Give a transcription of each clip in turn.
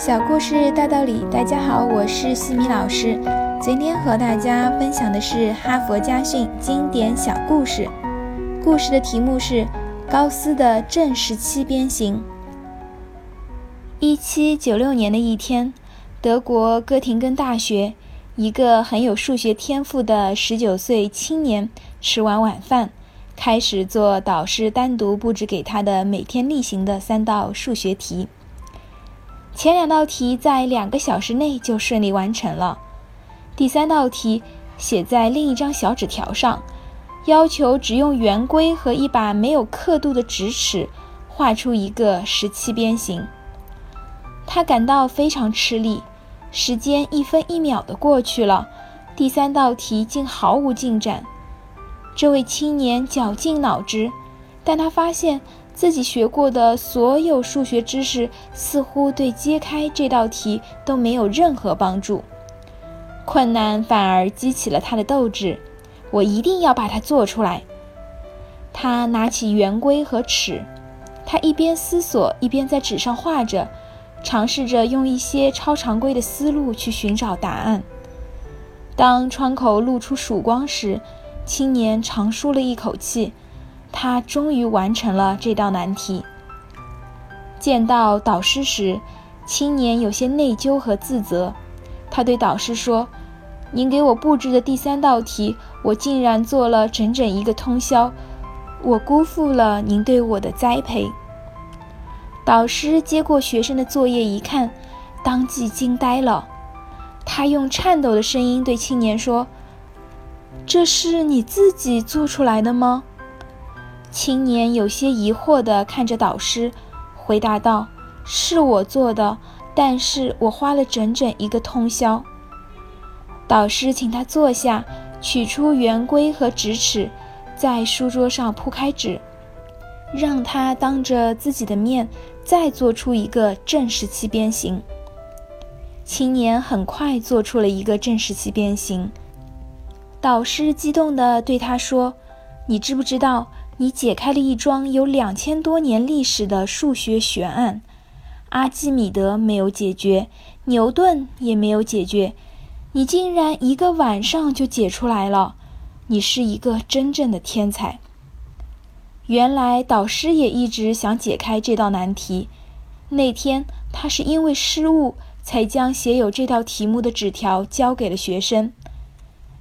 小故事大道理，大家好，我是西米老师。今天和大家分享的是哈佛家训经典小故事。故事的题目是高斯的正十七边形。一七九六年的一天，德国哥廷根大学一个很有数学天赋的十九岁青年吃完晚饭，开始做导师单独布置给他的每天例行的三道数学题。前两道题在两个小时内就顺利完成了，第三道题写在另一张小纸条上，要求只用圆规和一把没有刻度的直尺画出一个十七边形。他感到非常吃力，时间一分一秒的过去了，第三道题竟毫无进展。这位青年绞尽脑汁，但他发现。自己学过的所有数学知识，似乎对揭开这道题都没有任何帮助。困难反而激起了他的斗志。我一定要把它做出来。他拿起圆规和尺，他一边思索，一边在纸上画着，尝试着用一些超常规的思路去寻找答案。当窗口露出曙光时，青年长舒了一口气。他终于完成了这道难题。见到导师时，青年有些内疚和自责。他对导师说：“您给我布置的第三道题，我竟然做了整整一个通宵，我辜负了您对我的栽培。”导师接过学生的作业一看，当即惊呆了。他用颤抖的声音对青年说：“这是你自己做出来的吗？”青年有些疑惑地看着导师，回答道：“是我做的，但是我花了整整一个通宵。”导师请他坐下，取出圆规和直尺，在书桌上铺开纸，让他当着自己的面再做出一个正十七边形。青年很快做出了一个正十七边形。导师激动地对他说：“你知不知道？”你解开了一桩有两千多年历史的数学悬案，阿基米德没有解决，牛顿也没有解决，你竟然一个晚上就解出来了，你是一个真正的天才。原来导师也一直想解开这道难题，那天他是因为失误才将写有这道题目的纸条交给了学生。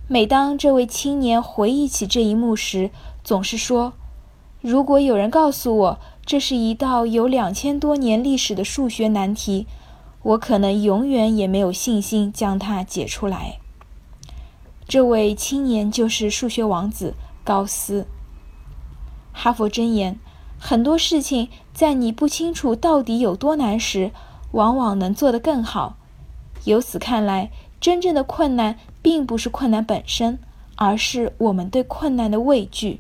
每当这位青年回忆起这一幕时，总是说。如果有人告诉我这是一道有两千多年历史的数学难题，我可能永远也没有信心将它解出来。这位青年就是数学王子高斯。哈佛箴言：很多事情在你不清楚到底有多难时，往往能做得更好。由此看来，真正的困难并不是困难本身，而是我们对困难的畏惧。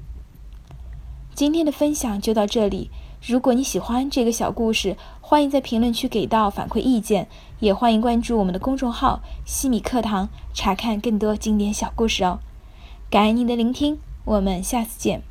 今天的分享就到这里。如果你喜欢这个小故事，欢迎在评论区给到反馈意见，也欢迎关注我们的公众号“西米课堂”，查看更多经典小故事哦。感恩您的聆听，我们下次见。